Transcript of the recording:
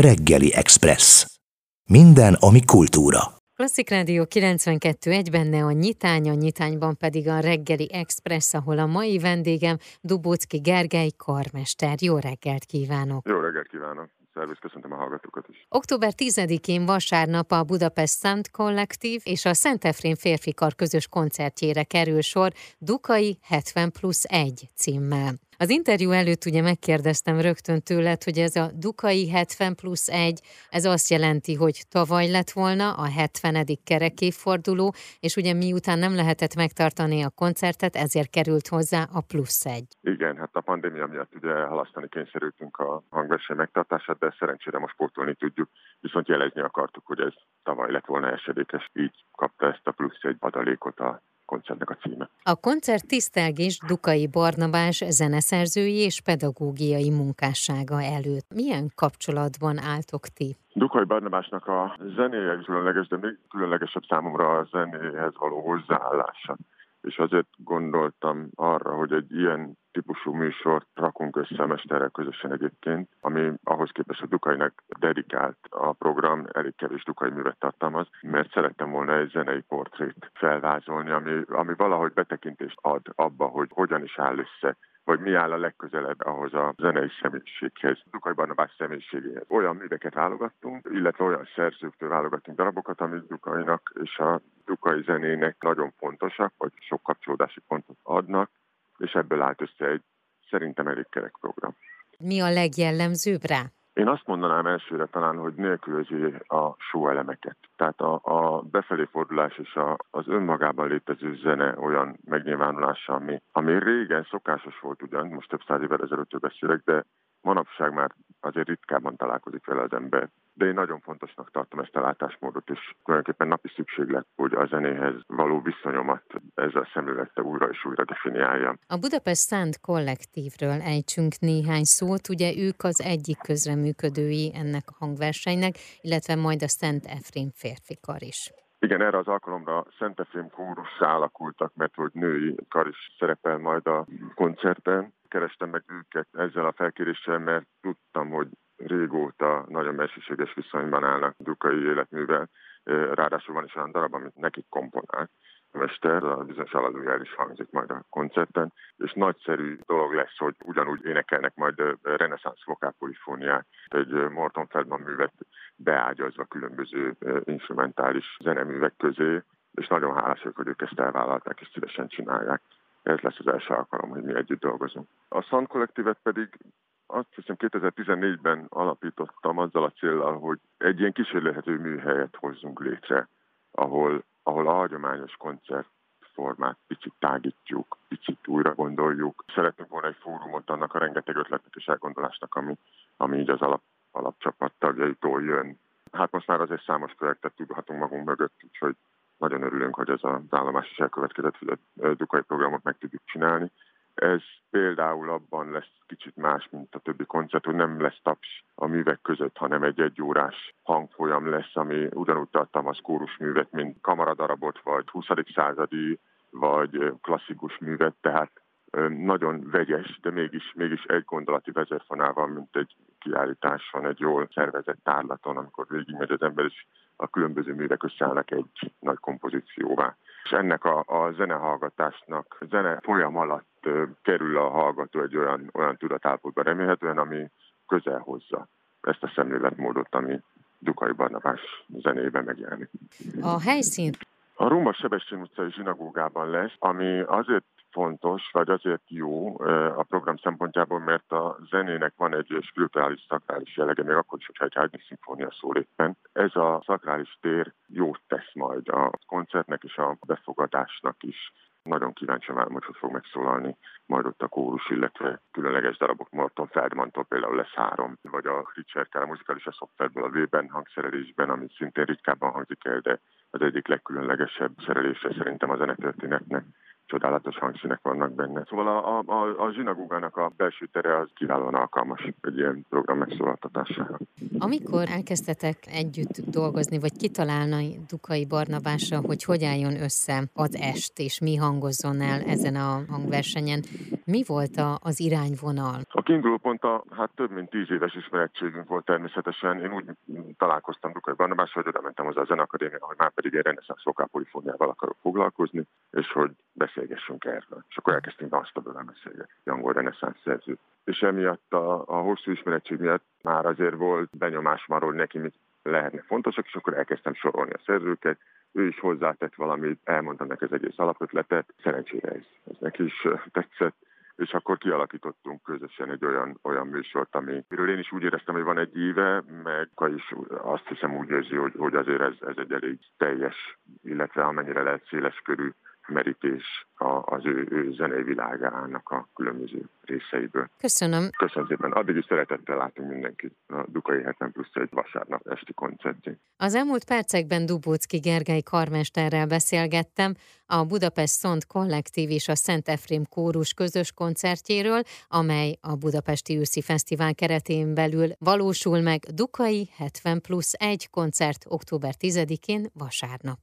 Reggeli Express. Minden, ami kultúra. Klasszik Rádió 92.1 benne a nyitány, a nyitányban pedig a reggeli express, ahol a mai vendégem Dubócki Gergely karmester. Jó reggelt kívánok! Jó reggelt kívánok! Szervusz, köszöntöm a hallgatókat is. Október 10-én vasárnap a Budapest Sound Collective és a Szent Efrén férfikar közös koncertjére kerül sor Dukai 70 plusz 1 címmel. Az interjú előtt ugye megkérdeztem rögtön tőled, hogy ez a Dukai 70 plusz 1, ez azt jelenti, hogy tavaly lett volna a 70. kerekéforduló, és ugye miután nem lehetett megtartani a koncertet, ezért került hozzá a plusz 1. Igen, hát a pandémia miatt ugye halasztani kényszerültünk a hangverseny megtartását, de szerencsére most sportolni tudjuk, viszont jelezni akartuk, hogy ez tavaly lett volna esedékes, így kapta ezt a plusz egy adalékot a koncertnek a címe. A koncert tisztelgés Dukai Barnabás zeneszerzői és pedagógiai munkássága előtt. Milyen kapcsolatban álltok ti? Dukai Barnabásnak a zenéje különleges, de még különlegesebb számomra a zenéhez való hozzáállása és azért gondoltam arra, hogy egy ilyen típusú műsort rakunk össze a mesterrel közösen egyébként, ami ahhoz képest a Dukainak dedikált a program, elég kevés Dukai művet tartalmaz, mert szerettem volna egy zenei portrét felvázolni, ami, ami valahogy betekintést ad abba, hogy hogyan is áll össze hogy mi áll a legközelebb ahhoz a zenei személyiséghez, Dukai Barnabás személyiségéhez. Olyan műveket válogattunk, illetve olyan szerzőktől válogattunk darabokat, amit Dukainak és a Dukai zenének nagyon fontosak, vagy sok kapcsolódási pontot adnak, és ebből állt össze egy szerintem elég kerek program. Mi a legjellemzőbb rá? Én azt mondanám elsőre talán, hogy nélkülözi a show elemeket. Tehát a, a befelé fordulás és a, az önmagában létező zene olyan megnyilvánulása, ami, ami régen szokásos volt ugyan, most több száz évvel ezelőtt beszélek, de manapság már azért ritkábban találkozik vele az ember. De én nagyon fontosnak tartom ezt a látásmódot, és tulajdonképpen napi szükséglet, hogy a zenéhez való viszonyomat ezzel szemlélettel újra és újra definiáljam. A Budapest Sound kollektívről ejtsünk néhány szót, ugye ők az egyik közreműködői ennek a hangversenynek, illetve majd a Szent Efrén férfikar is. Igen, erre az alkalomra Szent Efrém kórussá alakultak, mert hogy női kar is szerepel majd a koncerten. Kerestem meg őket ezzel a felkéréssel, mert tudtam, hogy régóta nagyon mesterséges viszonyban állnak dukai életművel. Ráadásul van is olyan darab, amit nekik komponált a mester, a bizonyos aladójel is hangzik majd a koncerten, és nagyszerű dolog lesz, hogy ugyanúgy énekelnek majd reneszánsz vokápolifóniát, egy Morton Feldman művet beágyazva különböző instrumentális zeneművek közé, és nagyon hálás vagyok, hogy ők ezt elvállalták, és szívesen csinálják. Ez lesz az első alkalom, hogy mi együtt dolgozunk. A Sound Kollektívet pedig azt hiszem 2014-ben alapítottam azzal a célral, hogy egy ilyen kísérlethető műhelyet hozzunk létre, ahol, ahol a hagyományos koncertformát picit tágítjuk, picit újra gondoljuk. Szeretnénk volna egy fórumot annak a rengeteg ötletnek és elgondolásnak, ami, ami így az alap, alapcsapat tagjaitól jön. Hát most már azért számos projektet tudhatunk magunk mögött, úgyhogy nagyon örülünk, hogy ez az állomás is elkövetkezett, hogy a Dukai programot meg tudjuk csinálni. Ez például abban lesz kicsit más, mint a többi koncert, hogy nem lesz taps a művek között, hanem egy egyórás hangfolyam lesz, ami ugyanúgy tartalmaz kórusművet, mint kamaradarabot, vagy 20. századi, vagy klasszikus művet, tehát nagyon vegyes, de mégis, mégis egy gondolati vezérfonál van, mint egy kiállításon, egy jól szervezett tárlaton, amikor végigmegy az ember, és a különböző művek összeállnak egy nagy kompozícióvá. És ennek a, a zenehallgatásnak, a zene folyam alatt kerül a hallgató egy olyan, olyan tudatállapotba remélhetően, ami közel hozza ezt a szemléletmódot, ami Dukai Barnabás zenében megjelenik. A helyszín? A Rumba Sebestyén utcai zsinagógában lesz, ami azért fontos, vagy azért jó a program szempontjából, mert a zenének van egy spirituális szakrális jellege, még akkor is, hogyha egy ágyi szimfónia szól éppen. Ez a szakrális tér jót tesz majd a koncertnek és a befogadásnak is. Nagyon kíváncsi várom, hogy fog megszólalni majd ott a kórus, illetve különleges darabok Marton Feldmantól például lesz három, vagy a Richard a muzikális a szoftverből a Vében hangszerelésben, ami szintén ritkábban hangzik el, de az egyik legkülönlegesebb szerelése szerintem a zenetörténetnek csodálatos hangszínek vannak benne. Szóval a, a, a, a zsinagógának a belső tere az kiválóan alkalmas egy ilyen program megszólaltatására. Amikor elkezdtetek együtt dolgozni, vagy kitalálni Dukai Barnabásra, hogy hogy álljon össze az est, és mi hangozzon el ezen a hangversenyen, Mi volt a, az irányvonal? A kiinduló pont a hát több mint tíz éves ismerettségünk volt természetesen. Én úgy találkoztam Dukai Barnabás, hogy oda mentem hozzá a Zenakadémia, hogy már pedig egy reneszánsz vokápolifóniával akarok foglalkozni, és hogy beszélgessünk erről. És akkor elkezdtünk azt a bőven beszélgetni, angol reneszánsz szerző. És emiatt a, a hosszú ismerettség miatt már azért volt benyomás arról, neki mit lehetne fontosak, és akkor elkezdtem sorolni a szerzőket, ő is hozzátett valamit, elmondtam neki az egész alapötletet, szerencsére ez, ez neki is tetszett, és akkor kialakítottunk közösen egy olyan, olyan műsort, amiről én is úgy éreztem, hogy van egy éve, meg is azt hiszem úgy érzi, hogy, hogy azért ez, ez egy elég teljes, illetve amennyire lehet széles körű merítés az ő, ő zenei világának a különböző részeiből. Köszönöm. Köszönöm szépen. Addig is szeretettel látunk mindenkit a Dukai 70 plusz egy vasárnap esti koncertjén. Az elmúlt percekben Dubócki Gergely karmesterrel beszélgettem a Budapest Szont Kollektív és a Szent Efrém Kórus közös koncertjéről, amely a Budapesti Őszi Fesztivál keretén belül valósul meg Dukai 70 plusz egy koncert október 10-én vasárnap.